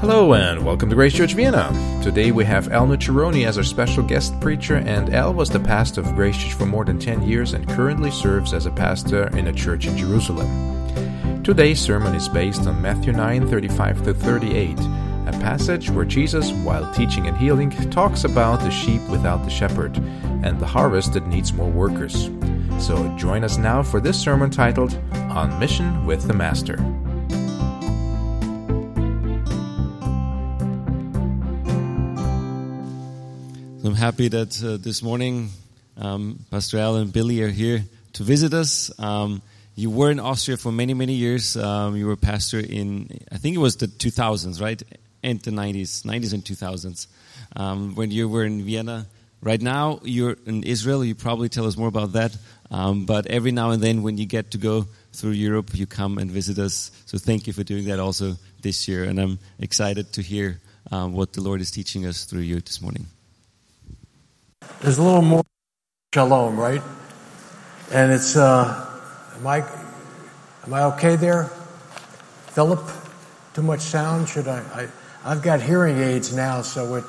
Hello and welcome to Grace Church Vienna. Today we have Al Nucciaroni as our special guest preacher, and Al was the pastor of Grace Church for more than 10 years and currently serves as a pastor in a church in Jerusalem. Today's sermon is based on Matthew 9 35 to 38, a passage where Jesus, while teaching and healing, talks about the sheep without the shepherd and the harvest that needs more workers. So join us now for this sermon titled On Mission with the Master. Happy that uh, this morning um, Pastor Al and Billy are here to visit us. Um, you were in Austria for many, many years. Um, you were pastor in, I think it was the 2000s, right? And the 90s, 90s and 2000s. Um, when you were in Vienna. Right now, you're in Israel. You probably tell us more about that. Um, but every now and then, when you get to go through Europe, you come and visit us. So thank you for doing that also this year. And I'm excited to hear um, what the Lord is teaching us through you this morning. There's a little more shalom, right? And it's, uh, am I, am I okay there? Philip? Too much sound? Should I, I I've got hearing aids now, so it,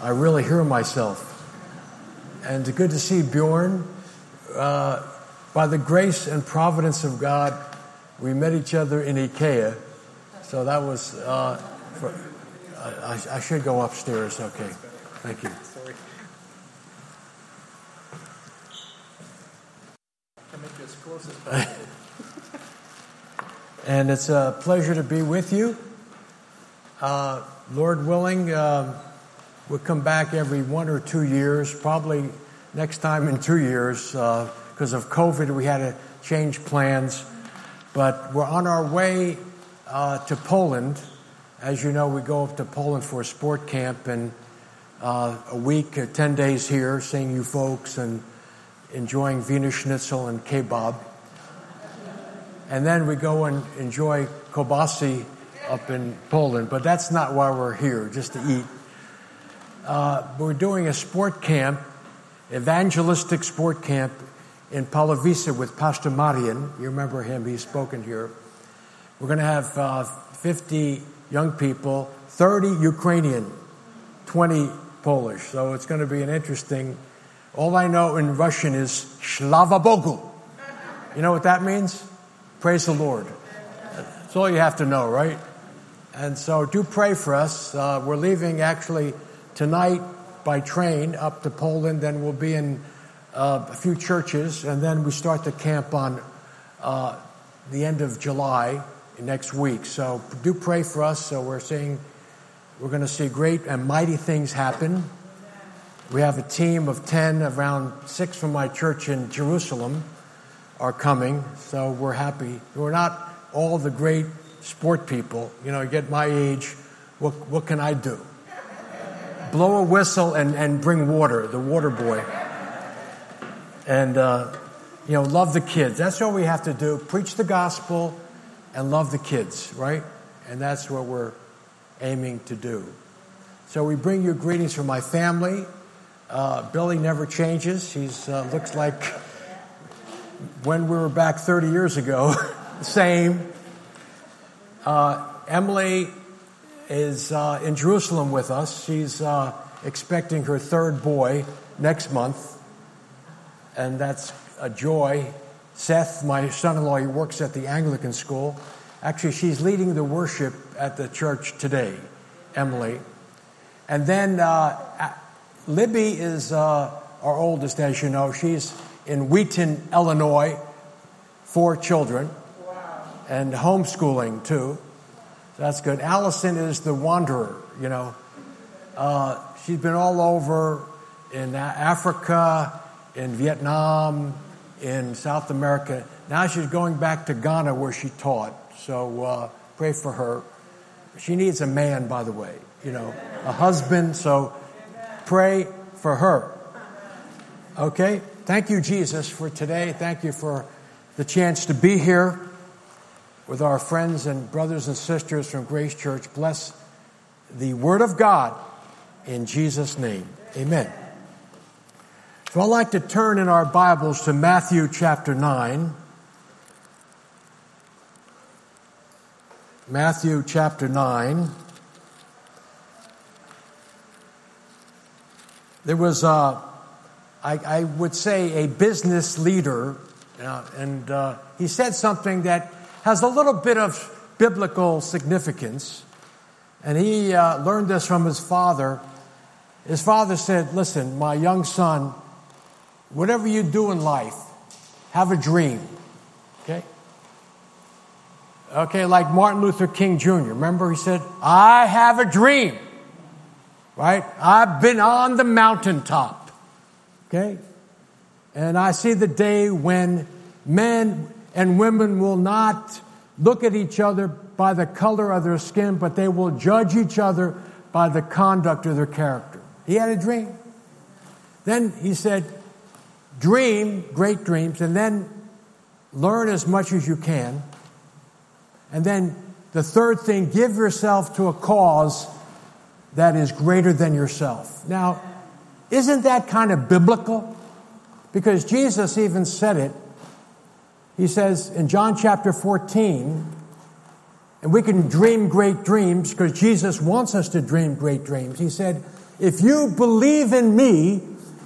I really hear myself. And it's good to see Bjorn. Uh, by the grace and providence of God, we met each other in IKEA. So that was, uh, for, I, I should go upstairs. Okay. Thank you. And it's a pleasure to be with you. Uh, Lord willing, uh, we'll come back every one or two years, probably next time in two years. Because uh, of COVID, we had to change plans. But we're on our way uh, to Poland. As you know, we go up to Poland for a sport camp and uh, a week, uh, 10 days here, seeing you folks and enjoying Wiener Schnitzel and kebab. And then we go and enjoy kobasi up in Poland, but that's not why we're here, just to eat. Uh, we're doing a sport camp, evangelistic sport camp in Palovice with Pastor Marian. You remember him, he's spoken here. We're going to have uh, 50 young people, 30 Ukrainian, 20 Polish. So it's going to be an interesting. All I know in Russian is Shlava Bogu. You know what that means? Praise the Lord. That's all you have to know, right? And so do pray for us. Uh, we're leaving actually tonight by train up to Poland, then we'll be in uh, a few churches, and then we start the camp on uh, the end of July next week. So do pray for us. So we're seeing, we're going to see great and mighty things happen. We have a team of 10, around six from my church in Jerusalem are coming. So we're happy. We're not all the great sport people. You know, you get my age, what, what can I do? Blow a whistle and, and bring water, the water boy. And, uh, you know, love the kids. That's what we have to do. Preach the gospel and love the kids, right? And that's what we're aiming to do. So we bring you greetings from my family. Uh, Billy never changes. He uh, looks like when we were back 30 years ago, same. Uh, Emily is uh, in Jerusalem with us. She's uh, expecting her third boy next month, and that's a joy. Seth, my son in law, he works at the Anglican school. Actually, she's leading the worship at the church today, Emily. And then uh, Libby is uh, our oldest, as you know. She's in Wheaton, Illinois, four children, wow. and homeschooling too. So that's good. Allison is the wanderer, you know. Uh, she's been all over in Africa, in Vietnam, in South America. Now she's going back to Ghana where she taught. So uh, pray for her. She needs a man, by the way, you know, a husband. So pray for her. Okay? Thank you, Jesus, for today. Thank you for the chance to be here with our friends and brothers and sisters from Grace Church. Bless the Word of God in Jesus' name. Amen. So I'd like to turn in our Bibles to Matthew chapter 9. Matthew chapter 9. There was a I, I, would say, a business leader, uh, and uh, he said something that has a little bit of biblical significance. And he uh, learned this from his father. His father said, Listen, my young son, whatever you do in life, have a dream. Okay? Okay, like Martin Luther King Jr. Remember, he said, I have a dream. Right? I've been on the mountaintop. Okay? And I see the day when men and women will not look at each other by the color of their skin, but they will judge each other by the conduct of their character. He had a dream. Then he said, Dream great dreams, and then learn as much as you can. And then the third thing, give yourself to a cause that is greater than yourself. Now, isn't that kind of biblical? Because Jesus even said it. He says in John chapter 14, and we can dream great dreams because Jesus wants us to dream great dreams. He said, If you believe in me,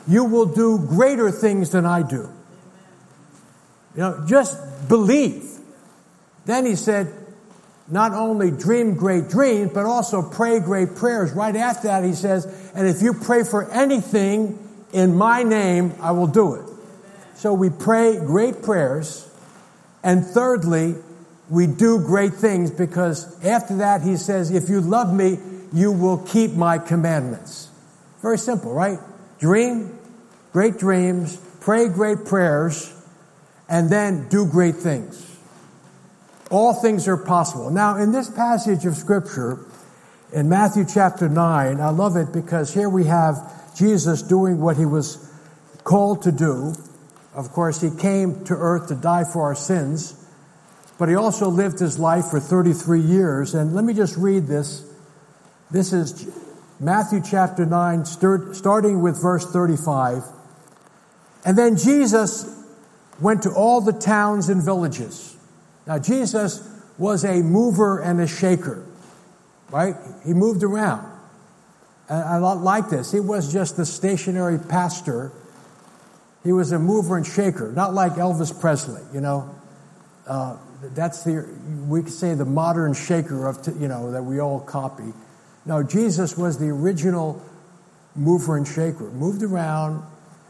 you will do greater things than I do. You know, just believe. Then he said, not only dream great dreams, but also pray great prayers. Right after that, he says, and if you pray for anything in my name, I will do it. So we pray great prayers. And thirdly, we do great things because after that, he says, if you love me, you will keep my commandments. Very simple, right? Dream great dreams, pray great prayers, and then do great things. All things are possible. Now, in this passage of Scripture, in Matthew chapter 9, I love it because here we have Jesus doing what he was called to do. Of course, he came to earth to die for our sins, but he also lived his life for 33 years. And let me just read this. This is Matthew chapter 9, starting with verse 35. And then Jesus went to all the towns and villages now, Jesus was a mover and a shaker, right? He moved around. And I like this. He was just the stationary pastor. He was a mover and shaker, not like Elvis Presley, you know. Uh, that's the, we could say the modern shaker of, you know, that we all copy. No, Jesus was the original mover and shaker, moved around.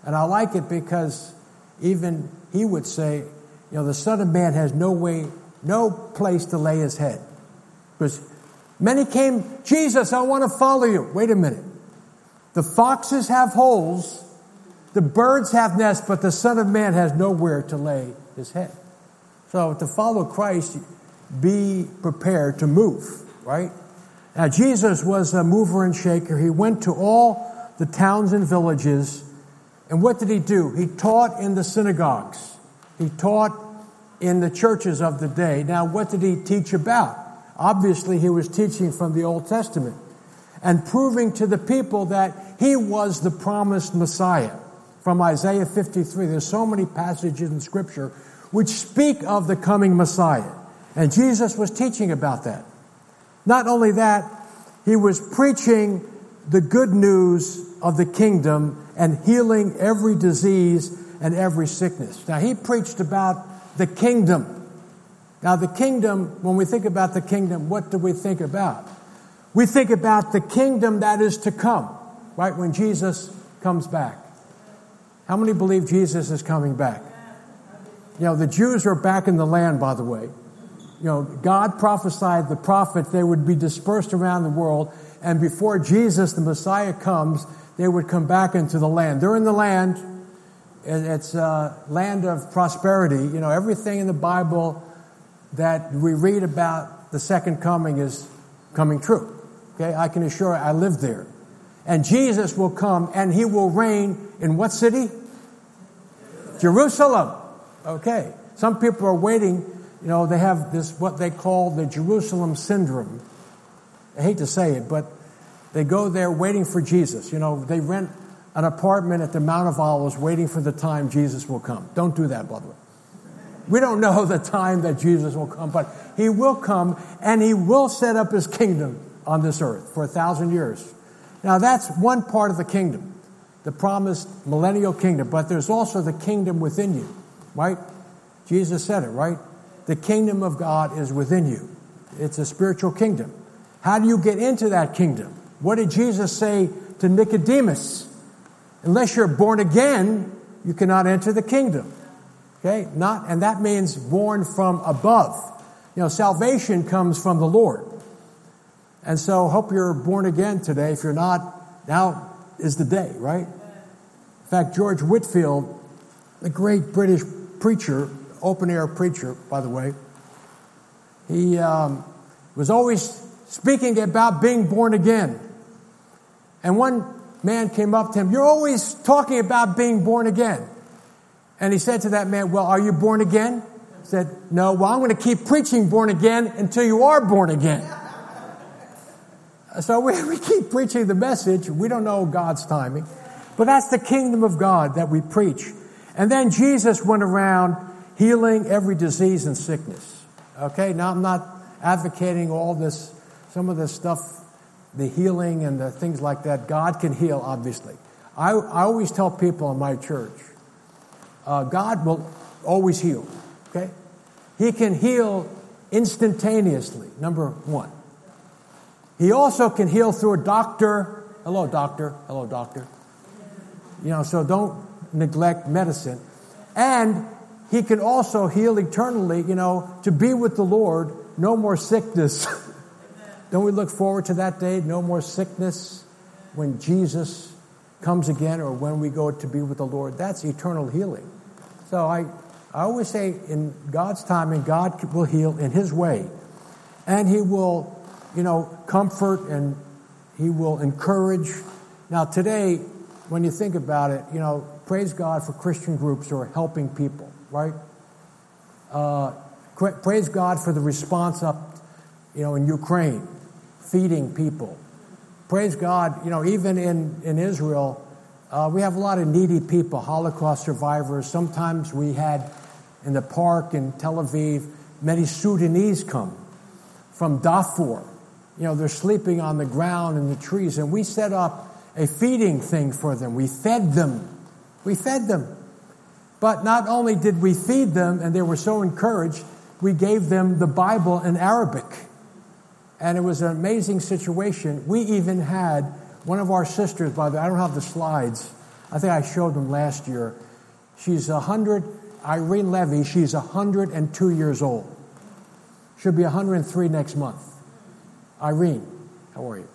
And I like it because even he would say, you know, the Son of Man has no way, no place to lay his head. Because many came, Jesus, I want to follow you. Wait a minute. The foxes have holes, the birds have nests, but the Son of Man has nowhere to lay his head. So to follow Christ, be prepared to move, right? Now, Jesus was a mover and shaker. He went to all the towns and villages. And what did he do? He taught in the synagogues. He taught in the churches of the day. Now, what did he teach about? Obviously, he was teaching from the Old Testament and proving to the people that he was the promised Messiah. From Isaiah 53, there's so many passages in Scripture which speak of the coming Messiah. And Jesus was teaching about that. Not only that, he was preaching the good news of the kingdom and healing every disease and every sickness. Now, he preached about the kingdom. Now, the kingdom, when we think about the kingdom, what do we think about? We think about the kingdom that is to come, right? When Jesus comes back. How many believe Jesus is coming back? You know, the Jews are back in the land, by the way. You know, God prophesied the prophet they would be dispersed around the world, and before Jesus, the Messiah, comes, they would come back into the land. They're in the land, it's a land of prosperity. You know, everything in the Bible that we read about the second coming is coming true. Okay, I can assure you, I lived there. And Jesus will come and he will reign in what city? Jerusalem. Okay. Some people are waiting, you know, they have this, what they call the Jerusalem syndrome. I hate to say it, but they go there waiting for Jesus. You know, they rent an apartment at the Mount of Olives waiting for the time Jesus will come. Don't do that, way. We don't know the time that Jesus will come, but he will come and he will set up his kingdom on this earth for a thousand years. Now, that's one part of the kingdom. the promised millennial kingdom, but there's also the kingdom within you, right? Jesus said it, right? The kingdom of God is within you. It's a spiritual kingdom. How do you get into that kingdom? What did Jesus say to Nicodemus? Unless you're born again, you cannot enter the kingdom. Okay? Not, and that means born from above. You know, salvation comes from the Lord. And so hope you're born again today. If you're not, now is the day, right? In fact, George Whitefield, the great British preacher, open air preacher, by the way, he um, was always speaking about being born again. And one man came up to him, You're always talking about being born again. And he said to that man, Well, are you born again? He said, No, well, I'm going to keep preaching born again until you are born again. So we, we keep preaching the message. We don't know God's timing. But that's the kingdom of God that we preach. And then Jesus went around healing every disease and sickness. Okay, now I'm not advocating all this, some of this stuff, the healing and the things like that. God can heal, obviously. I, I always tell people in my church, uh, God will always heal. Okay? He can heal instantaneously, number one. He also can heal through a doctor. Hello, doctor. Hello, doctor. You know, so don't neglect medicine. And he can also heal eternally, you know, to be with the Lord, no more sickness. don't we look forward to that day? No more sickness when Jesus comes again or when we go to be with the Lord. That's eternal healing. So I, I always say in God's timing, God will heal in His way. And He will you know, comfort and he will encourage. Now, today, when you think about it, you know, praise God for Christian groups who are helping people, right? Uh, praise God for the response up, you know, in Ukraine, feeding people. Praise God, you know, even in, in Israel, uh, we have a lot of needy people, Holocaust survivors. Sometimes we had in the park in Tel Aviv, many Sudanese come from Darfur you know, they're sleeping on the ground in the trees. And we set up a feeding thing for them. We fed them. We fed them. But not only did we feed them, and they were so encouraged, we gave them the Bible in Arabic. And it was an amazing situation. We even had one of our sisters, by the way, I don't have the slides. I think I showed them last year. She's 100, Irene Levy, she's 102 years old. She'll be 103 next month. Irene, how are you?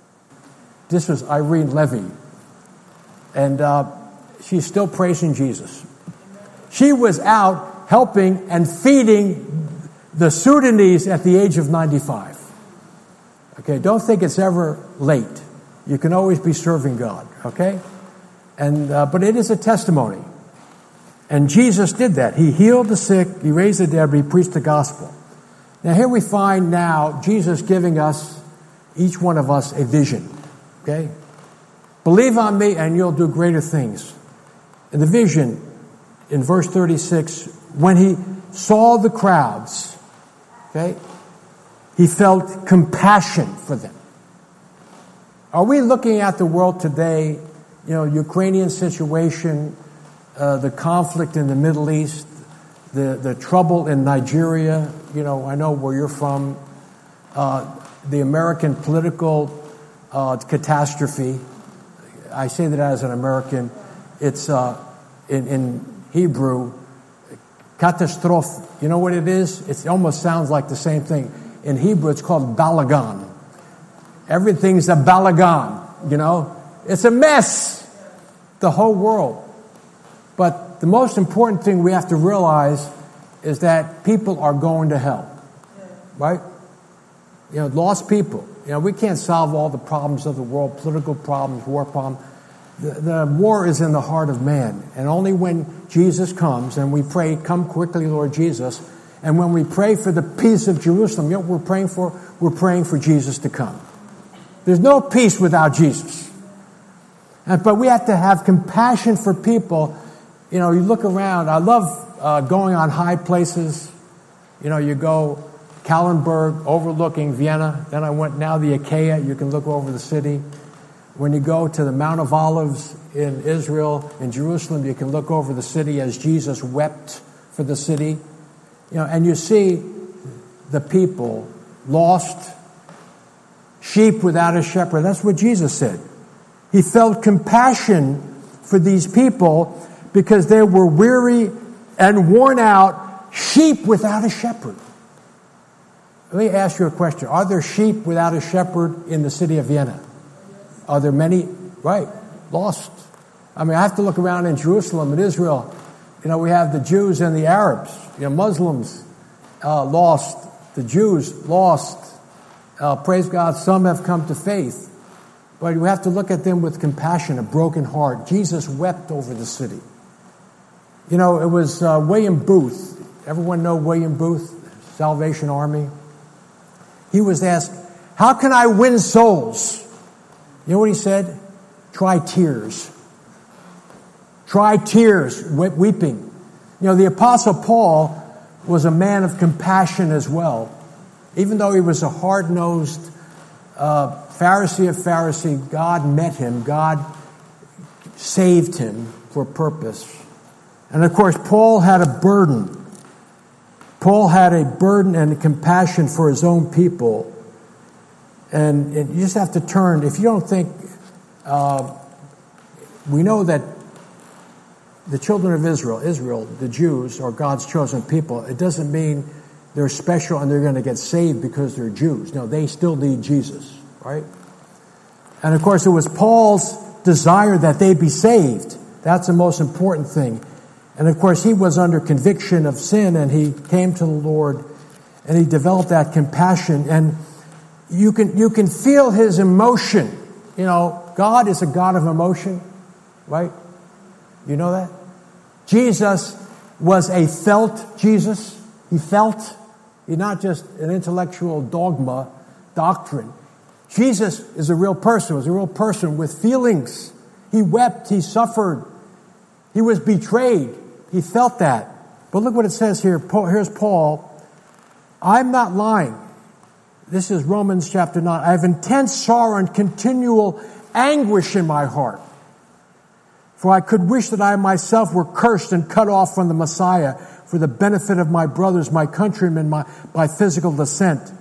This was Irene Levy. And uh, she's still praising Jesus. She was out helping and feeding the Sudanese at the age of 95. Okay, don't think it's ever late. You can always be serving God, okay? And, uh, but it is a testimony. And Jesus did that. He healed the sick, he raised the dead, he preached the gospel. Now, here we find now Jesus giving us each one of us a vision. Okay? Believe on me and you'll do greater things. And the vision in verse 36, when he saw the crowds, okay, he felt compassion for them. Are we looking at the world today, you know, Ukrainian situation, uh, the conflict in the Middle East, the, the trouble in Nigeria, you know, I know where you're from, uh, the American political uh, catastrophe. I say that as an American. It's uh, in, in, Hebrew, catastrophe. You know what it is? It almost sounds like the same thing. In Hebrew, it's called balagan. Everything's a balagan, you know? It's a mess, the whole world. But the most important thing we have to realize is that people are going to hell, right? You know, lost people. You know, we can't solve all the problems of the world, political problems, war problems. The, the war is in the heart of man. And only when Jesus comes and we pray, come quickly, Lord Jesus, and when we pray for the peace of Jerusalem, you know what we're praying for? We're praying for Jesus to come. There's no peace without Jesus. And, but we have to have compassion for people. You know, you look around. I love uh, going on high places. You know, you go Kahlenberg overlooking Vienna. Then I went now the Achaia. You can look over the city. When you go to the Mount of Olives in Israel, in Jerusalem, you can look over the city as Jesus wept for the city. You know, and you see the people lost, sheep without a shepherd. That's what Jesus said. He felt compassion for these people because they were weary and worn out, sheep without a shepherd. Let me ask you a question. Are there sheep without a shepherd in the city of Vienna? Are there many? Right, lost. I mean, I have to look around in Jerusalem and Israel. You know, we have the Jews and the Arabs, you know, Muslims uh, lost, the Jews lost. Uh, praise God, some have come to faith. But we have to look at them with compassion, a broken heart. Jesus wept over the city. You know, it was uh, William Booth. Everyone know William Booth, Salvation Army? He was asked, How can I win souls? You know what he said? Try tears. Try tears, weeping. You know, the Apostle Paul was a man of compassion as well. Even though he was a hard nosed uh, Pharisee of Pharisee, God met him, God saved him for purpose. And of course, Paul had a burden. Paul had a burden and a compassion for his own people. And, and you just have to turn, if you don't think, uh, we know that the children of Israel, Israel, the Jews, are God's chosen people. It doesn't mean they're special and they're going to get saved because they're Jews. No, they still need Jesus, right? And of course, it was Paul's desire that they be saved. That's the most important thing. And of course, he was under conviction of sin and he came to the Lord and he developed that compassion. And you can, you can feel his emotion. You know, God is a God of emotion, right? You know that? Jesus was a felt Jesus. He felt. He's not just an intellectual dogma, doctrine. Jesus is a real person, was a real person with feelings. He wept, he suffered, he was betrayed. He felt that. But look what it says here. Here's Paul. I'm not lying. This is Romans chapter 9. I have intense sorrow and continual anguish in my heart. For I could wish that I myself were cursed and cut off from the Messiah for the benefit of my brothers, my countrymen, my, by physical descent.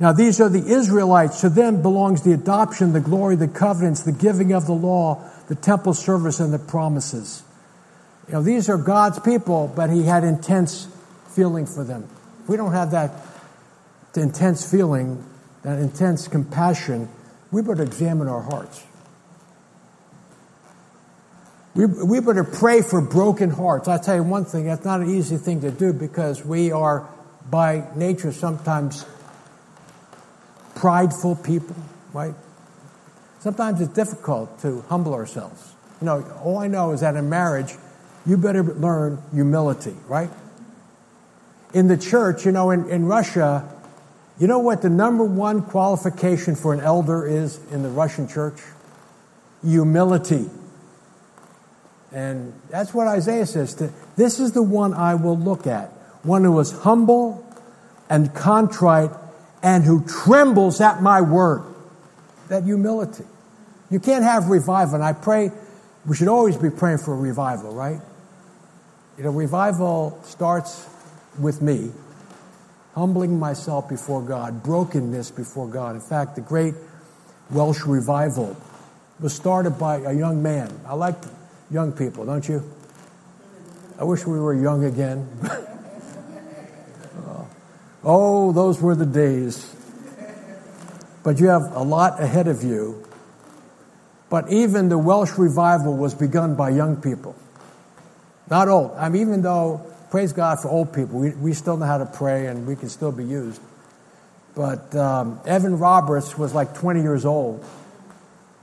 Now these are the Israelites. To them belongs the adoption, the glory, the covenants, the giving of the law, the temple service, and the promises. You know, these are God's people, but he had intense feeling for them. If we don't have that intense feeling, that intense compassion, we better examine our hearts. We, we better pray for broken hearts. I tell you one thing, that's not an easy thing to do because we are by nature sometimes prideful people, right? Sometimes it's difficult to humble ourselves. You know, all I know is that in marriage, you better learn humility, right? In the church, you know, in, in Russia, you know what the number one qualification for an elder is in the Russian church? Humility. And that's what Isaiah says. This is the one I will look at. One who is humble and contrite and who trembles at my word. That humility. You can't have revival. And I pray, we should always be praying for a revival, right? You know, revival starts with me, humbling myself before God, brokenness before God. In fact, the great Welsh revival was started by a young man. I like young people, don't you? I wish we were young again. oh, those were the days. But you have a lot ahead of you. But even the Welsh revival was begun by young people. Not old. I mean, even though, praise God for old people, we, we still know how to pray and we can still be used. But um, Evan Roberts was like 20 years old.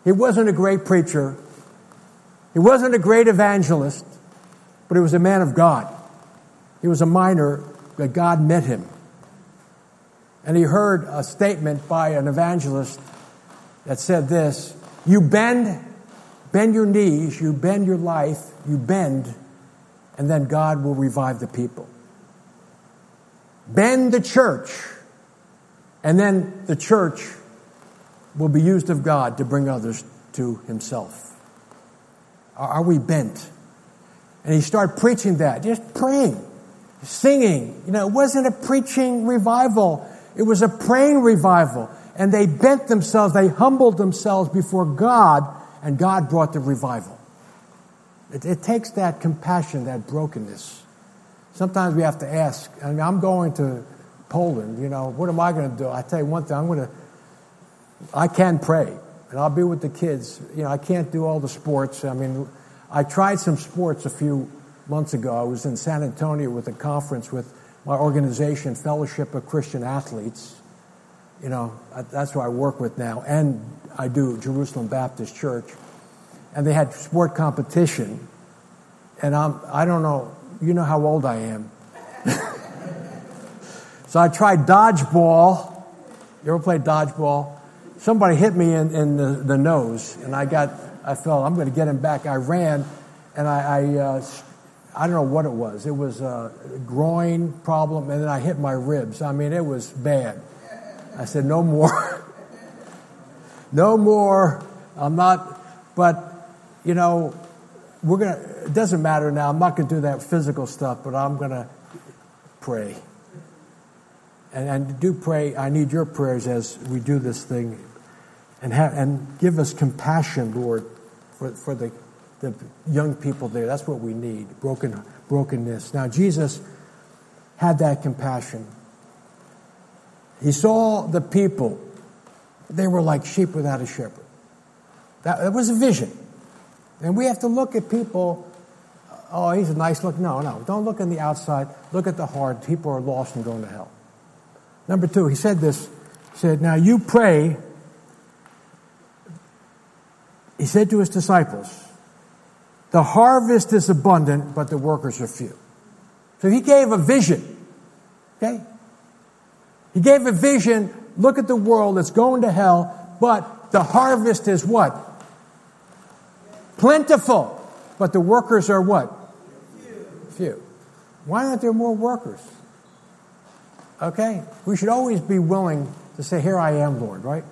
He wasn't a great preacher, he wasn't a great evangelist, but he was a man of God. He was a miner that God met him. And he heard a statement by an evangelist that said this You bend, bend your knees, you bend your life, you bend, and then God will revive the people. Bend the church, and then the church will be used of God to bring others to himself? Are we bent? And he started preaching that, just praying, singing. You know, it wasn't a preaching revival, it was a praying revival. And they bent themselves, they humbled themselves before God, and God brought the revival. It, it takes that compassion, that brokenness. Sometimes we have to ask. I mean, I'm going to Poland, you know, what am I going to do? I tell you one thing, I'm going to, I can pray, and I'll be with the kids. You know, I can't do all the sports. I mean, I tried some sports a few months ago. I was in San Antonio with a conference with my organization, Fellowship of Christian Athletes. You know, that's who I work with now, and I do Jerusalem Baptist Church. And they had sport competition, and I'm, I don't know, you know how old I am. so I tried dodgeball. You ever played dodgeball? Somebody hit me in, in the, the nose, and I got I felt I'm going to get him back. I ran, and I I, uh, I don't know what it was. It was a groin problem, and then I hit my ribs. I mean, it was bad. I said, no more, no more. I'm not. But you know, we're gonna. It doesn't matter now. I'm not going to do that physical stuff, but I'm going to pray. And, and do pray. I need your prayers as we do this thing and, have, and give us compassion, Lord, for, for the, the young people there. That's what we need broken, brokenness. Now, Jesus had that compassion. He saw the people, they were like sheep without a shepherd. That, that was a vision. And we have to look at people. Oh, he's a nice look. No, no. Don't look on the outside. Look at the heart. People are lost and going to hell. Number two, he said this. He said, Now you pray he said to his disciples, The harvest is abundant, but the workers are few. So he gave a vision. Okay? He gave a vision. Look at the world, it's going to hell, but the harvest is what? Plentiful. But the workers are what? Few. Few. Why aren't there more workers? Okay? We should always be willing to say, Here I am, Lord, right?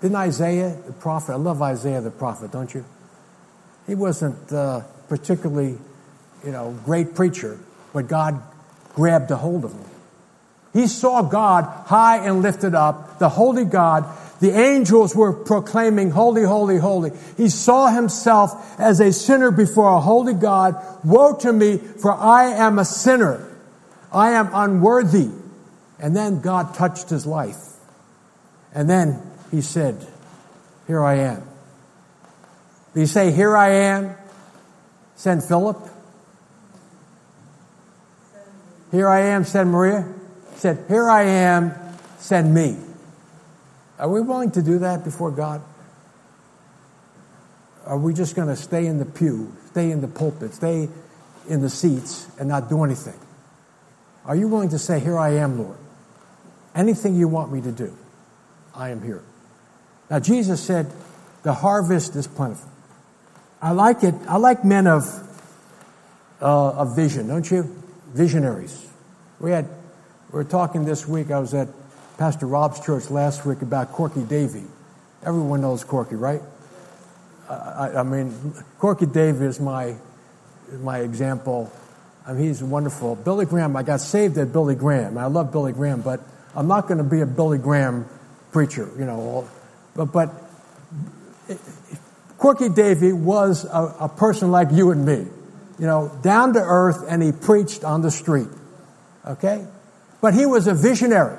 Didn't Isaiah, the prophet, I love Isaiah the prophet, don't you? He wasn't uh, particularly, you know, great preacher, but God grabbed a hold of him. He saw God high and lifted up, the holy God. The angels were proclaiming, Holy, holy, holy. He saw himself as a sinner before a holy God. Woe to me, for I am a sinner. I am unworthy. And then God touched his life. And then he said, Here I am. Did he say, Here I am? Send Philip? Here I am, send Maria? He said, Here I am, send me. Are we willing to do that before God? Are we just going to stay in the pew, stay in the pulpit, stay in the seats, and not do anything? Are you willing to say, Here I am, Lord? Anything you want me to do, I am here. Now, Jesus said, the harvest is plentiful. I like it. I like men of, uh, of vision, don't you? Visionaries. We had, we were talking this week, I was at Pastor Rob's church last week about Corky Davy. Everyone knows Corky, right? I, I mean, Corky Davy is my, my example. I mean, he's wonderful. Billy Graham, I got saved at Billy Graham. I love Billy Graham, but I'm not going to be a Billy Graham preacher, you know, but, but Corky Davy was a, a person like you and me, you know, down to earth, and he preached on the street. Okay? But he was a visionary.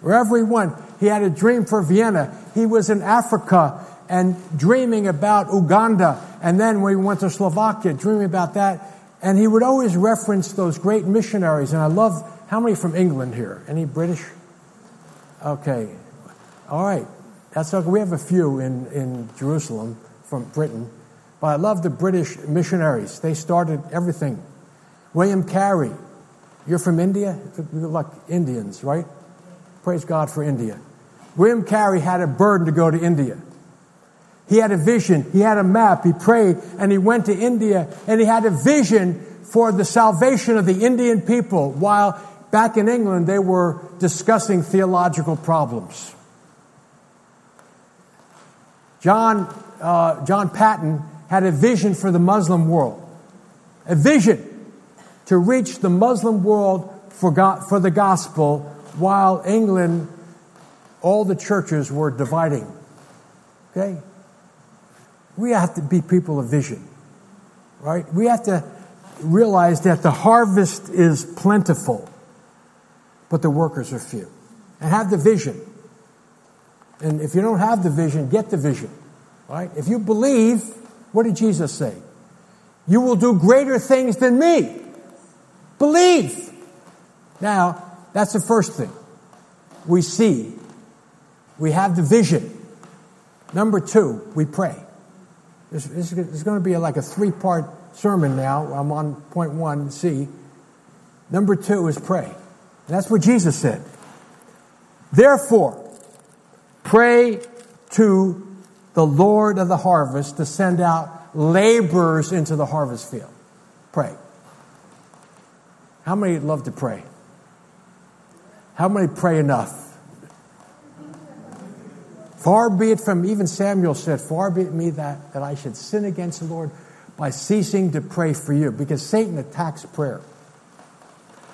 Wherever he went, he had a dream for Vienna. He was in Africa and dreaming about Uganda. And then when he went to Slovakia, dreaming about that. And he would always reference those great missionaries. And I love, how many from England here? Any British? Okay. All right. That's okay. We have a few in, in Jerusalem from Britain. But I love the British missionaries. They started everything. William Carey. You're from India? You're like Indians, right? Praise God for India. William Carey had a burden to go to India. He had a vision. He had a map. He prayed and he went to India and he had a vision for the salvation of the Indian people while back in England they were discussing theological problems. John, uh, John Paton had a vision for the Muslim world, a vision to reach the Muslim world for, God, for the gospel while England, all the churches were dividing. Okay? We have to be people of vision, right? We have to realize that the harvest is plentiful, but the workers are few. And have the vision. And if you don't have the vision, get the vision, right? If you believe, what did Jesus say? You will do greater things than me. Believe. Now, that's the first thing. We see. We have the vision. Number two, we pray. This, this is going to be like a three part sermon now. I'm on point one, C. Number two is pray. And that's what Jesus said. Therefore, pray to the Lord of the harvest to send out laborers into the harvest field. Pray. How many love to pray? How many pray enough? Far be it from, even Samuel said, Far be it me that, that I should sin against the Lord by ceasing to pray for you, because Satan attacks prayer.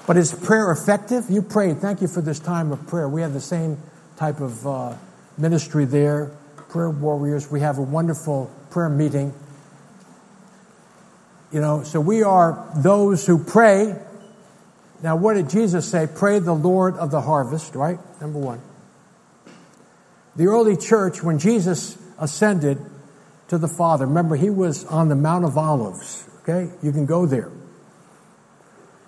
But is prayer effective? You prayed. Thank you for this time of prayer. We have the same type of uh, ministry there, prayer warriors. We have a wonderful prayer meeting. You know, so we are those who pray. Now, what did Jesus say? Pray the Lord of the harvest, right? Number one. The early church, when Jesus ascended to the Father, remember, he was on the Mount of Olives, okay? You can go there.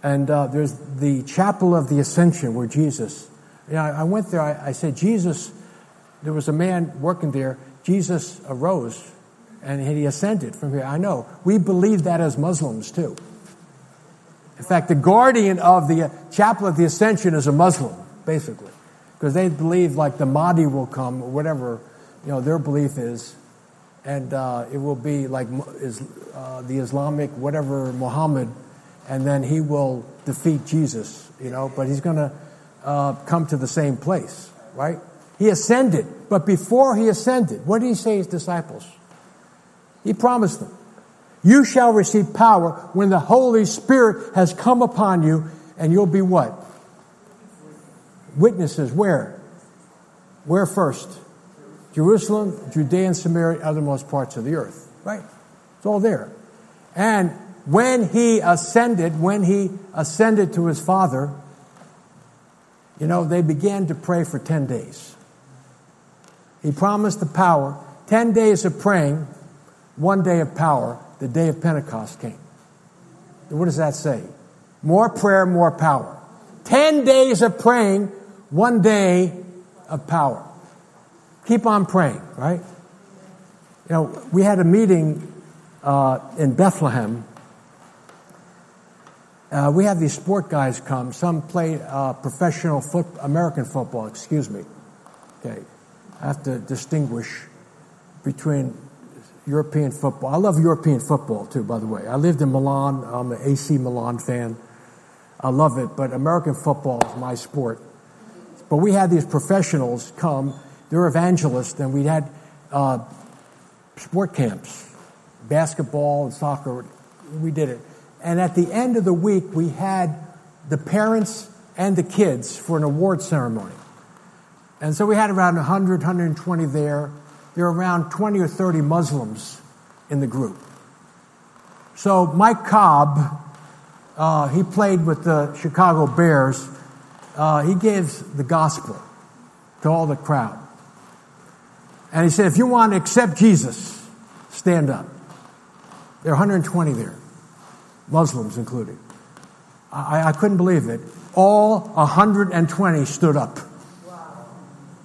And uh, there's the chapel of the Ascension where Jesus, you know, I went there, I, I said, Jesus, there was a man working there. Jesus arose and he ascended from here. I know. We believe that as Muslims too. In fact, the guardian of the chapel of the Ascension is a Muslim, basically because they believe like the Mahdi will come or whatever you know their belief is, and uh, it will be like is, uh, the Islamic whatever Muhammad, and then he will defeat Jesus, you know. But he's going to uh, come to the same place, right? He ascended, but before he ascended, what did he say to his disciples? He promised them, "You shall receive power when the Holy Spirit has come upon you, and you'll be what." witnesses where? Where first? Jerusalem, Judea and Samaria, othermost parts of the earth. Right? It's all there. And when he ascended, when he ascended to his Father, you know, they began to pray for 10 days. He promised the power, 10 days of praying, one day of power, the day of Pentecost came. What does that say? More prayer, more power. 10 days of praying, one day of power. Keep on praying, right? You know, we had a meeting uh, in Bethlehem. Uh, we have these sport guys come. Some play uh, professional foot, American football, excuse me. Okay. I have to distinguish between European football. I love European football too, by the way. I lived in Milan. I'm an AC Milan fan. I love it, but American football is my sport. But we had these professionals come, they're evangelists, and we had uh, sport camps, basketball and soccer. We did it. And at the end of the week, we had the parents and the kids for an award ceremony. And so we had around 100, 120 there. There were around 20 or 30 Muslims in the group. So Mike Cobb, uh, he played with the Chicago Bears uh, he gives the gospel to all the crowd. And he said, if you want to accept Jesus, stand up. There are 120 there, Muslims included. I, I couldn't believe it. All 120 stood up.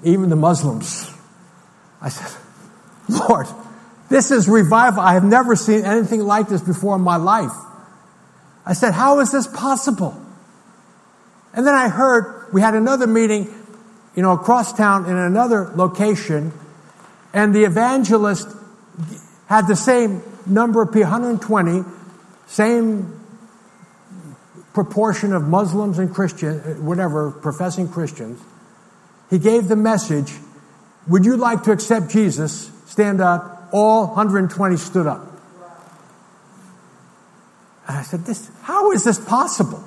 Even the Muslims. I said, Lord, this is revival. I have never seen anything like this before in my life. I said, how is this possible? And then I heard we had another meeting, you know, across town in another location, and the evangelist had the same number of people, 120, same proportion of Muslims and Christians, whatever, professing Christians. He gave the message Would you like to accept Jesus? stand up. All 120 stood up. And I said, this, how is this possible?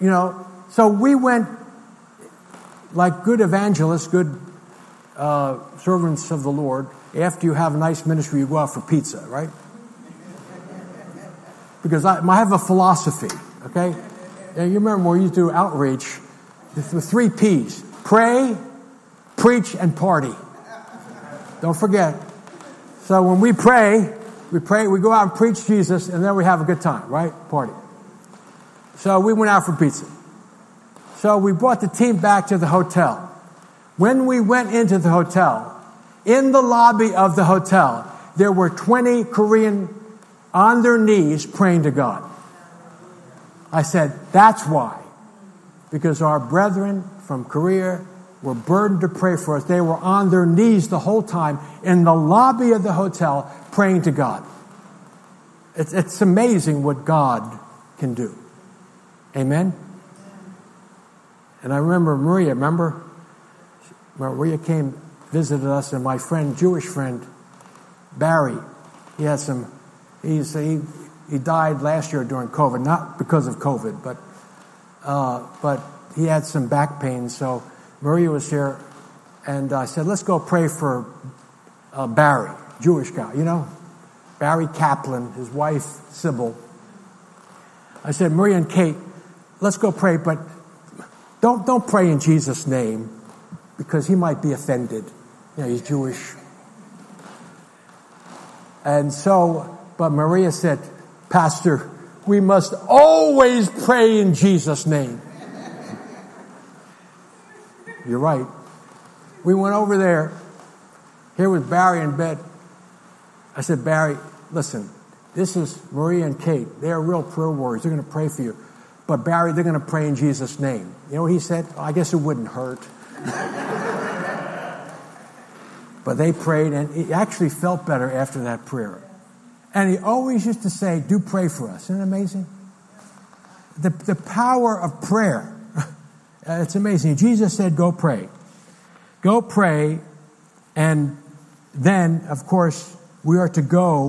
You know, so we went like good evangelists, good uh, servants of the Lord. After you have a nice ministry, you go out for pizza, right? Because I, I have a philosophy, okay? And you remember when you do outreach, the three P's pray, preach, and party. Don't forget. So when we pray, we pray, we go out and preach Jesus, and then we have a good time, right? Party. So we went out for pizza. So we brought the team back to the hotel. When we went into the hotel, in the lobby of the hotel, there were 20 Korean on their knees praying to God. I said, that's why. Because our brethren from Korea were burdened to pray for us. They were on their knees the whole time in the lobby of the hotel praying to God. It's, it's amazing what God can do. Amen? And I remember Maria, remember? Maria came, visited us, and my friend, Jewish friend, Barry, he had some, he's, he, he died last year during COVID, not because of COVID, but, but he had some back pain. So Maria was here, and I said, let's go pray for uh, Barry, Jewish guy, you know? Barry Kaplan, his wife, Sybil. I said, Maria and Kate, let's go pray, but don't, don't pray in Jesus' name because he might be offended. You know, he's Jewish. And so, but Maria said, Pastor, we must always pray in Jesus' name. You're right. We went over there. Here was Barry in bed. I said, Barry, listen, this is Maria and Kate. They're real prayer warriors. They're going to pray for you. But Barry, they're going to pray in Jesus' name. You know what he said? I guess it wouldn't hurt. but they prayed, and it actually felt better after that prayer. And he always used to say, Do pray for us. Isn't it amazing? The, the power of prayer. it's amazing. Jesus said, Go pray. Go pray, and then, of course, we are to go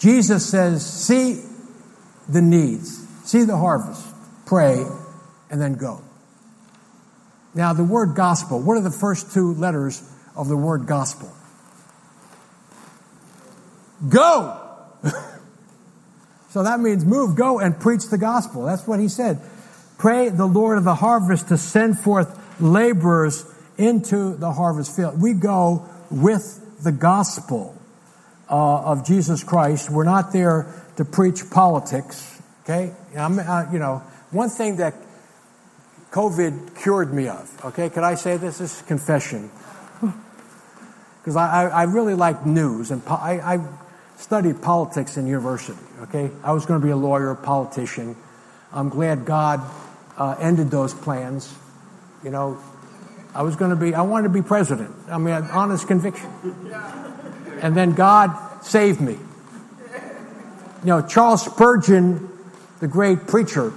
Jesus says, see the needs, see the harvest, pray, and then go. Now, the word gospel, what are the first two letters of the word gospel? Go! so that means move, go, and preach the gospel. That's what he said. Pray the Lord of the harvest to send forth laborers into the harvest field. We go with the gospel uh, of Jesus Christ. We're not there to preach politics. Okay, uh, you know, one thing that COVID cured me of. Okay, could I say this? This is confession. Because I, I, really like news, and po- I, I studied politics in university. Okay, I was going to be a lawyer, a politician. I'm glad God uh, ended those plans. You know, I was going to be, I wanted to be president. I mean, honest conviction and then God saved me. You know, Charles Spurgeon, the great preacher,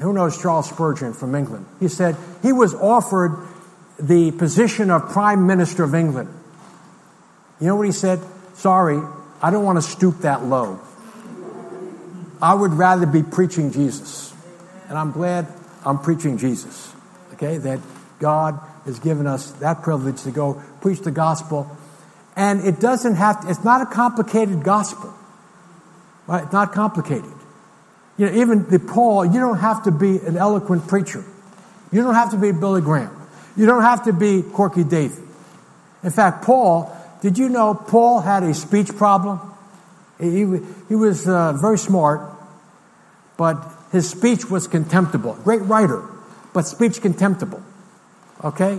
who knows Charles Spurgeon from England? He said he was offered the position of Prime Minister of England. You know what he said? Sorry, I don't want to stoop that low. I would rather be preaching Jesus. And I'm glad I'm preaching Jesus. Okay, that God has given us that privilege to go preach the gospel and it doesn't have to, it's not a complicated gospel. Right? It's not complicated. You know, even the Paul, you don't have to be an eloquent preacher. You don't have to be Billy Graham. You don't have to be Corky David. In fact, Paul, did you know Paul had a speech problem? He, he was uh, very smart, but his speech was contemptible. Great writer, but speech contemptible. Okay?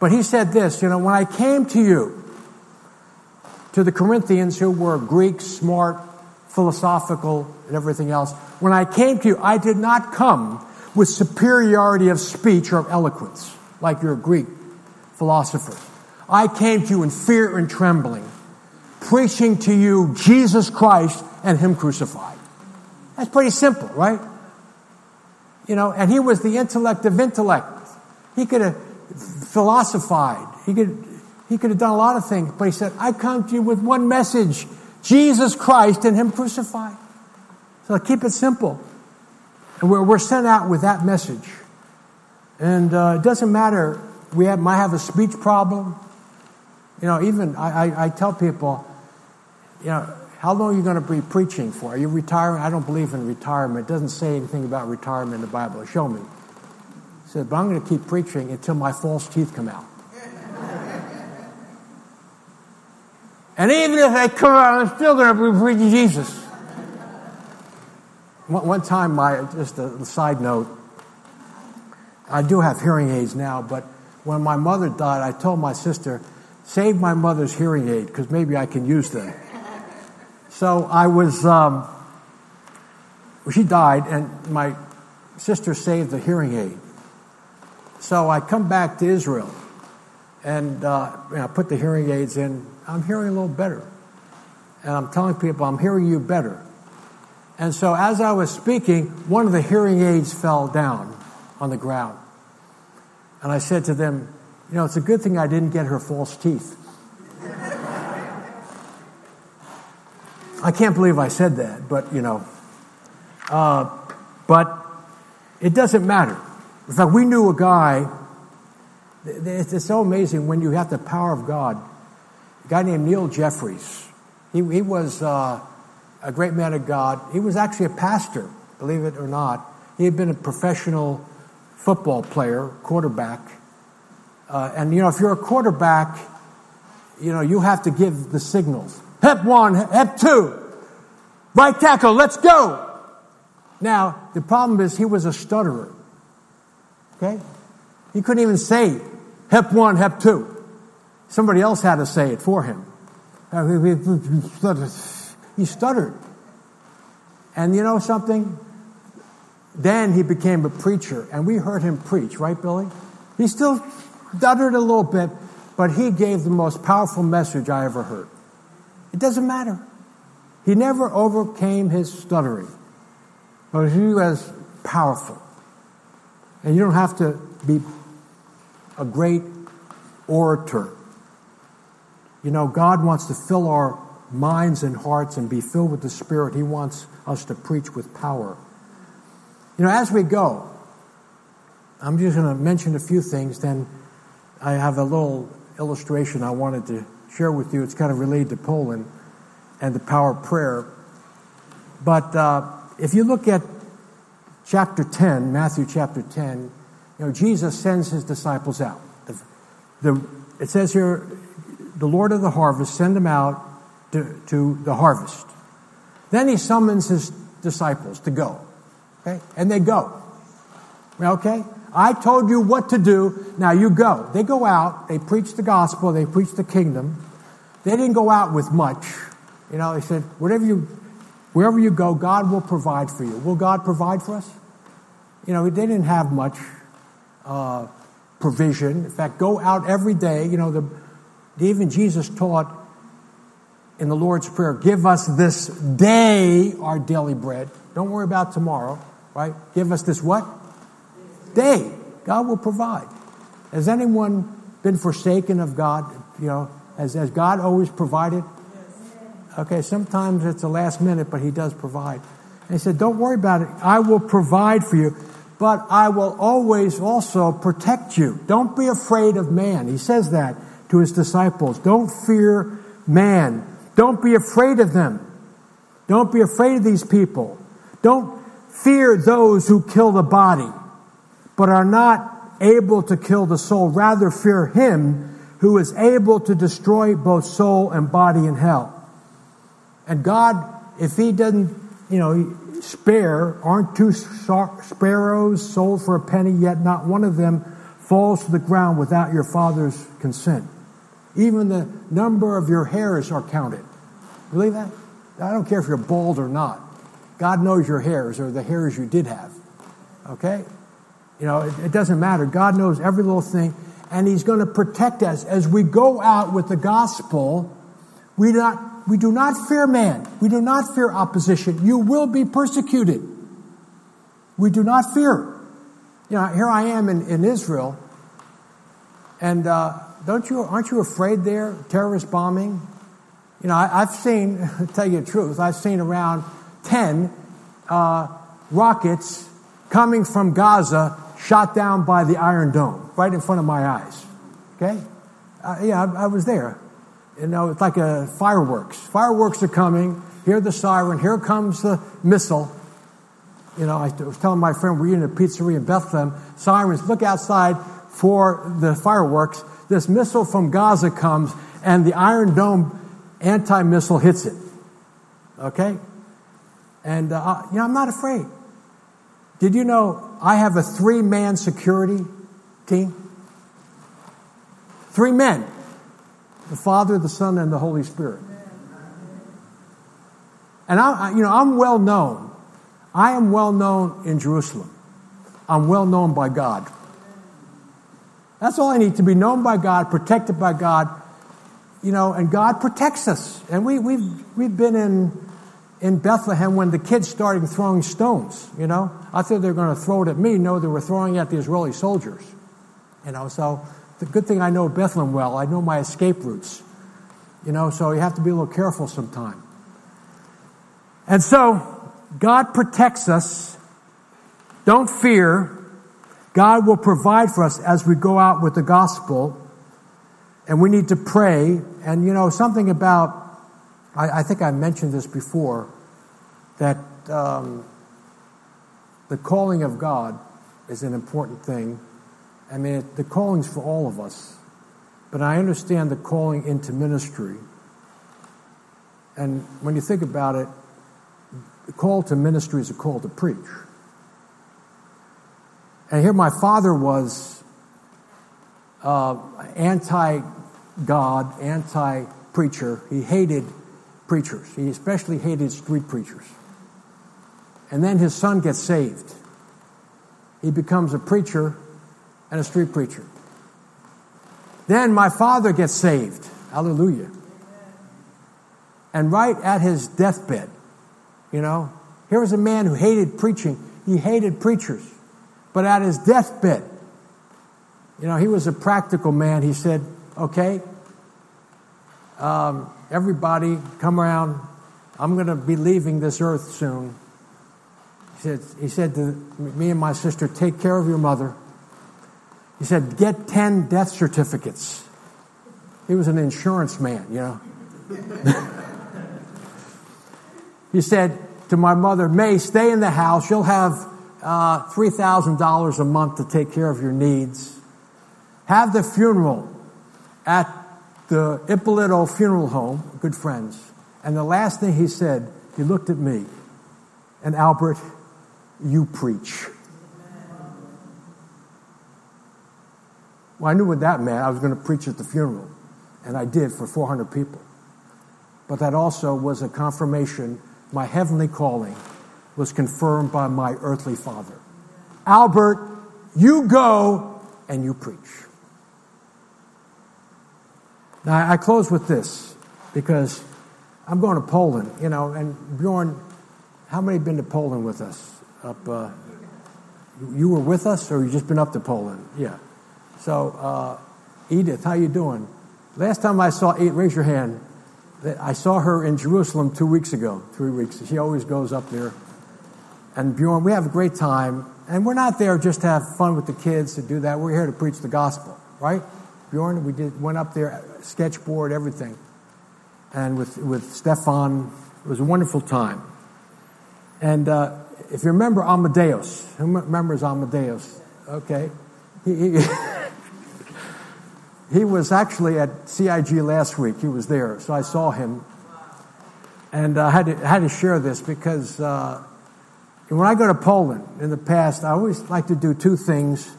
But he said this, you know, when I came to you, to the Corinthians who were Greek, smart, philosophical, and everything else. When I came to you, I did not come with superiority of speech or of eloquence, like your Greek philosophers. I came to you in fear and trembling, preaching to you Jesus Christ and Him crucified. That's pretty simple, right? You know, and he was the intellect of intellect. He could have philosophized. He could, he could have done a lot of things, but he said, I come to you with one message Jesus Christ and Him crucified. So keep it simple. And we're, we're sent out with that message. And uh, it doesn't matter, we have, might have a speech problem. You know, even I, I, I tell people, you know, how long are you going to be preaching for? Are you retiring? I don't believe in retirement. It doesn't say anything about retirement in the Bible. Show me. He said, but I'm going to keep preaching until my false teeth come out. and even if they come out, I'm still going to be preaching Jesus. One, one time, my just a side note, I do have hearing aids now, but when my mother died, I told my sister, save my mother's hearing aid because maybe I can use them. So I was, um, she died, and my sister saved the hearing aid. So I come back to Israel and uh, you know, put the hearing aids in. I'm hearing a little better. And I'm telling people, I'm hearing you better. And so as I was speaking, one of the hearing aids fell down on the ground. And I said to them, You know, it's a good thing I didn't get her false teeth. I can't believe I said that, but you know. Uh, but it doesn't matter. In fact, we knew a guy. It's so amazing when you have the power of God. A guy named Neil Jeffries. He, he was uh, a great man of God. He was actually a pastor, believe it or not. He had been a professional football player, quarterback. Uh, and you know, if you're a quarterback, you know, you have to give the signals. Hep one, hep two. Right tackle, let's go. Now, the problem is he was a stutterer. Okay? He couldn't even say hep one, hep two. Somebody else had to say it for him. He stuttered. And you know something? Then he became a preacher, and we heard him preach, right, Billy? He still stuttered a little bit, but he gave the most powerful message I ever heard. It doesn't matter. He never overcame his stuttering, but he was powerful. And you don't have to be a great orator. You know, God wants to fill our minds and hearts and be filled with the Spirit. He wants us to preach with power. You know, as we go, I'm just going to mention a few things, then I have a little illustration I wanted to share with you. It's kind of related to Poland and the power of prayer. But uh, if you look at chapter 10, Matthew chapter 10, you know, Jesus sends his disciples out. The, the, it says here, the Lord of the harvest send them out to, to the harvest. Then he summons his disciples to go. Okay? And they go. Okay? I told you what to do. Now you go. They go out. They preach the gospel. They preach the kingdom. They didn't go out with much. You know, they said, whatever you, wherever you go, God will provide for you. Will God provide for us? You know, they didn't have much uh, provision. In fact, go out every day. You know, the, even Jesus taught in the Lord's Prayer, give us this day our daily bread. Don't worry about tomorrow, right? Give us this what? Day. God will provide. Has anyone been forsaken of God? You know, has, has God always provided? Okay, sometimes it's the last minute, but He does provide. And He said, Don't worry about it. I will provide for you, but I will always also protect you. Don't be afraid of man. He says that to His disciples. Don't fear man. Don't be afraid of them. Don't be afraid of these people. Don't fear those who kill the body, but are not able to kill the soul. Rather, fear Him who is able to destroy both soul and body in hell. And God, if He doesn't, you know, spare, aren't two sparrows sold for a penny, yet not one of them falls to the ground without your Father's consent. Even the number of your hairs are counted. Believe that? I don't care if you're bald or not. God knows your hairs or the hairs you did have. Okay? You know, it, it doesn't matter. God knows every little thing, and He's going to protect us as we go out with the gospel. We do not, we do not fear man. We do not fear opposition. You will be persecuted. We do not fear. You know, here I am in, in Israel, and uh, don't you aren't you afraid there terrorist bombing? You know, I, have seen, to tell you the truth, I've seen around ten uh, rockets coming from Gaza shot down by the Iron Dome right in front of my eyes. Okay, uh, yeah, I, I was there. You know, it's like a fireworks. Fireworks are coming. Hear the siren. Here comes the missile. You know, I was telling my friend we're in a pizzeria in Bethlehem. Sirens, look outside for the fireworks. This missile from Gaza comes, and the Iron Dome anti missile hits it. Okay? And, uh, you know, I'm not afraid. Did you know I have a three man security team? Three men the Father, the Son, and the Holy Spirit. And I, you know, I'm well known. I am well known in Jerusalem. I'm well known by God. That's all I need to be known by God, protected by God, you know, and God protects us. And we, we've, we've been in, in Bethlehem when the kids started throwing stones, you know. I thought they were going to throw it at me. No, they were throwing it at the Israeli soldiers. You know, so the good thing I know Bethlehem well. I know my escape routes. You know, so you have to be a little careful sometime. And so, God protects us. Don't fear. God will provide for us as we go out with the gospel. And we need to pray. And, you know, something about, I, I think I mentioned this before, that um, the calling of God is an important thing. I mean, it, the calling's for all of us. But I understand the calling into ministry. And when you think about it, the call to ministry is a call to preach. And here my father was uh, anti God, anti preacher. He hated preachers. He especially hated street preachers. And then his son gets saved. He becomes a preacher and a street preacher. Then my father gets saved. Hallelujah. And right at his deathbed, you know, here was a man who hated preaching. He hated preachers. But at his deathbed, you know, he was a practical man. He said, okay, um, everybody come around. I'm going to be leaving this earth soon. He said, he said to me and my sister, take care of your mother. He said, get 10 death certificates. He was an insurance man, you know. he said to my mother, May, stay in the house. You'll have uh, $3,000 a month to take care of your needs. Have the funeral at the Ippolito Funeral Home, good friends. And the last thing he said, he looked at me, and Albert, you preach. Well, I knew what that meant. I was going to preach at the funeral, and I did for 400 people. But that also was a confirmation my heavenly calling was confirmed by my earthly father. Albert, you go and you preach. Now, I close with this because I'm going to Poland, you know, and Bjorn, how many have been to Poland with us? Up, uh, you were with us, or you just been up to Poland? Yeah. So, uh, Edith, how you doing? Last time I saw raise your hand. I saw her in Jerusalem two weeks ago, three weeks. She always goes up there. And Bjorn, we have a great time. And we're not there just to have fun with the kids to do that. We're here to preach the gospel, right? Bjorn, we did, went up there, sketchboard, everything. And with, with Stefan, it was a wonderful time. And uh, if you remember Amadeus, who remembers Amadeus? Okay. He, he He was actually at CIG last week. He was there, so I saw him. And I had to, had to share this because uh, when I go to Poland in the past, I always like to do two things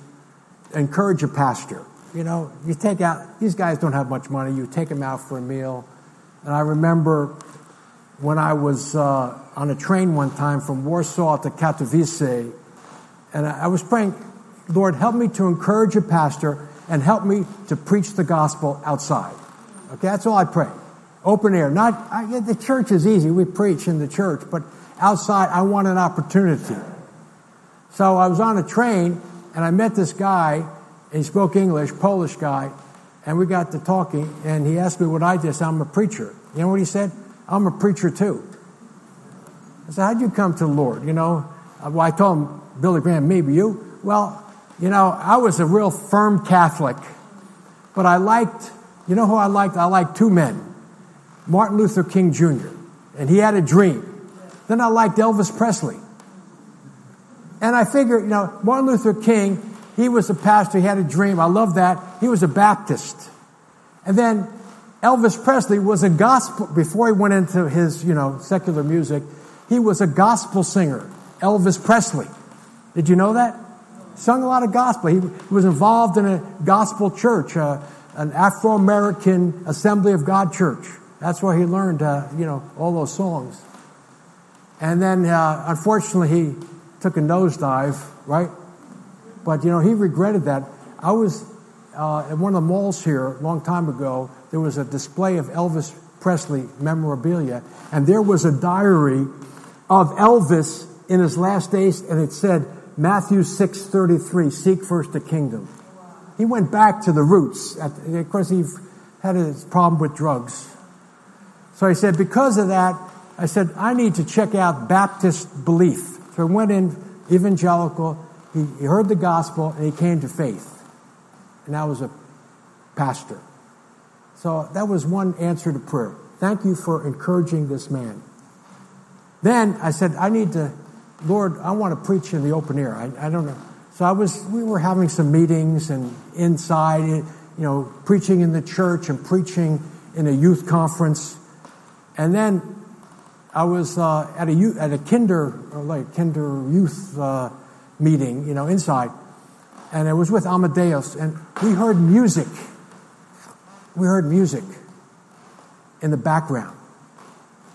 encourage a pastor. You know, you take out, these guys don't have much money, you take them out for a meal. And I remember when I was uh, on a train one time from Warsaw to Katowice, and I was praying, Lord, help me to encourage a pastor and help me to preach the gospel outside. Okay, that's all I pray. Open air. Not I, the church is easy. We preach in the church, but outside, I want an opportunity. So I was on a train, And I met this guy, he spoke English, Polish guy, and we got to talking, and he asked me what I did. I said, I'm a preacher. You know what he said? I'm a preacher too. I said, How'd you come to the Lord? You know, uh, well, I told him, Billy Graham, maybe you. Well, you know, I was a real firm Catholic, but I liked, you know who I liked? I liked two men Martin Luther King Jr., and he had a dream. Then I liked Elvis Presley. And I figured, you know, Martin Luther King, he was a pastor, he had a dream. I love that. He was a Baptist. And then Elvis Presley was a gospel, before he went into his, you know, secular music, he was a gospel singer, Elvis Presley. Did you know that? Sung a lot of gospel. He was involved in a gospel church, uh, an Afro American Assembly of God church. That's where he learned, uh, you know, all those songs. And then, uh, unfortunately, he took a nosedive, right? But, you know, he regretted that. I was uh, at one of the malls here a long time ago. There was a display of Elvis Presley memorabilia, and there was a diary of Elvis in his last days, and it said, Matthew 6.33, seek first the kingdom. He went back to the roots. of course, he had his problem with drugs. So I said, because of that, I said, I need to check out Baptist belief. So I went in evangelical, he, he heard the gospel, and he came to faith. And I was a pastor. So that was one answer to prayer. Thank you for encouraging this man. Then I said, I need to, Lord, I want to preach in the open air. I, I don't know. So I was, we were having some meetings and inside, you know, preaching in the church and preaching in a youth conference. And then I was uh, at a at a kinder like kinder youth uh, meeting, you know, inside, and it was with Amadeus, and we heard music. We heard music in the background.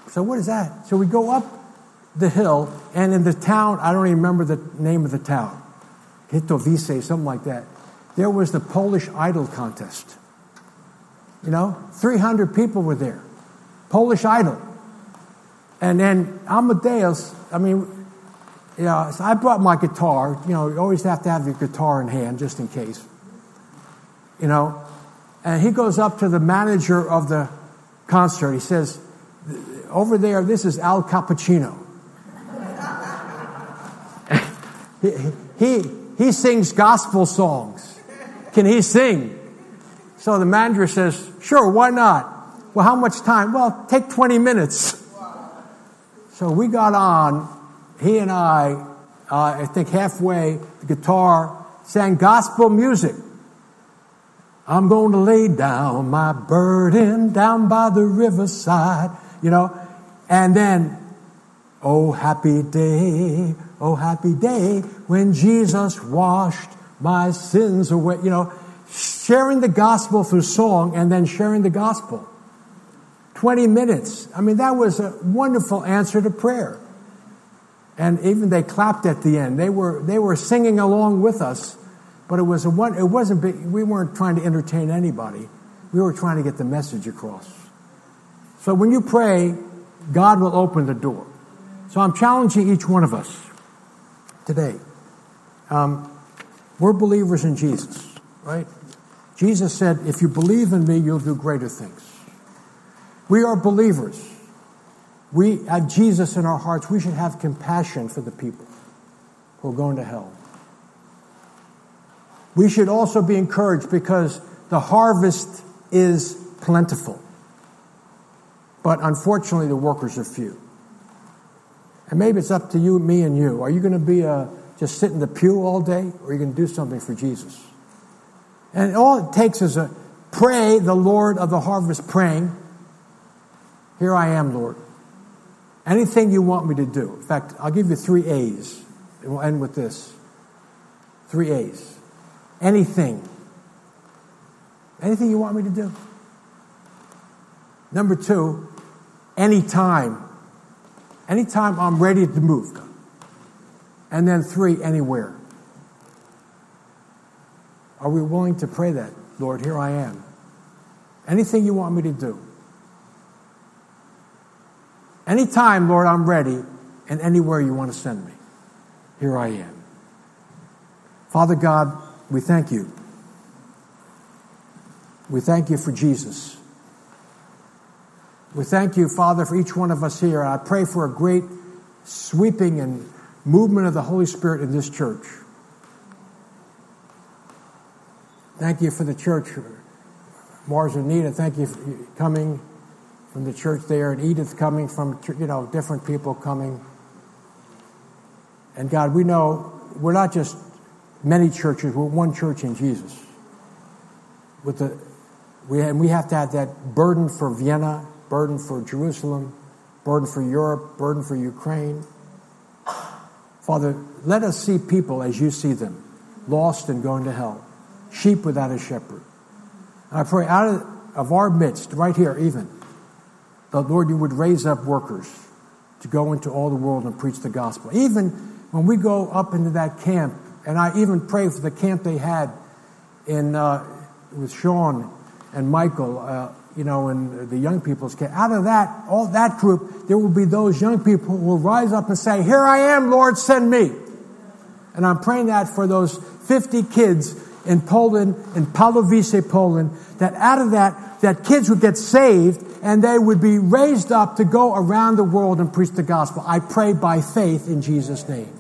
So what is that? So we go up the hill, and in the town, I don't even remember the name of the town, Katowice, something like that. There was the Polish Idol contest. You know, 300 people were there. Polish Idol. And then Amadeus, I mean, yeah, so I brought my guitar. You know, you always have to have your guitar in hand just in case. You know, and he goes up to the manager of the concert. He says, Over there, this is Al Cappuccino. he, he, he sings gospel songs. Can he sing? So the manager says, Sure, why not? Well, how much time? Well, take 20 minutes. So we got on, he and I, uh, I think halfway, the guitar, sang gospel music. I'm going to lay down my burden down by the riverside, you know. And then, oh happy day, oh happy day when Jesus washed my sins away, you know. Sharing the gospel through song and then sharing the gospel. 20 minutes. I mean, that was a wonderful answer to prayer. And even they clapped at the end. They were, they were singing along with us, but it, was a one, it wasn't we weren't trying to entertain anybody. We were trying to get the message across. So when you pray, God will open the door. So I'm challenging each one of us today. Um, we're believers in Jesus, right? Jesus said, if you believe in me, you'll do greater things. We are believers. We have Jesus in our hearts. We should have compassion for the people who are going to hell. We should also be encouraged because the harvest is plentiful. But unfortunately, the workers are few. And maybe it's up to you, me, and you. Are you going to be a, just sit in the pew all day, or are you going to do something for Jesus? And all it takes is a pray, the Lord of the harvest praying, here I am, Lord. Anything you want me to do. In fact, I'll give you three A's, and we'll end with this. Three A's. Anything. Anything you want me to do. Number two, anytime. Anytime I'm ready to move. And then three, anywhere. Are we willing to pray that? Lord, here I am. Anything you want me to do. Anytime, Lord, I'm ready, and anywhere you want to send me, here I am. Father God, we thank you. We thank you for Jesus. We thank you, Father, for each one of us here. I pray for a great sweeping and movement of the Holy Spirit in this church. Thank you for the church, Mars and Nita. Thank you for coming from the church there, and Edith coming from, you know, different people coming. And God, we know we're not just many churches, we're one church in Jesus. With the, we, and we have to have that burden for Vienna, burden for Jerusalem, burden for Europe, burden for Ukraine. Father, let us see people as you see them, lost and going to hell, sheep without a shepherd. And I pray out of, of our midst, right here even, that Lord, you would raise up workers to go into all the world and preach the gospel. Even when we go up into that camp, and I even pray for the camp they had in uh, with Sean and Michael, uh, you know, and the young people's camp. Out of that, all that group, there will be those young people who will rise up and say, "Here I am, Lord, send me." And I'm praying that for those 50 kids in Poland, in Pawłowice, Poland, that out of that, that kids would get saved and they would be raised up to go around the world and preach the gospel. I pray by faith in Jesus' name.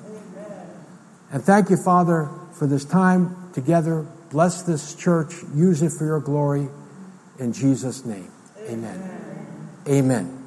And thank you, Father, for this time together. Bless this church. Use it for your glory. In Jesus' name. Amen. Amen.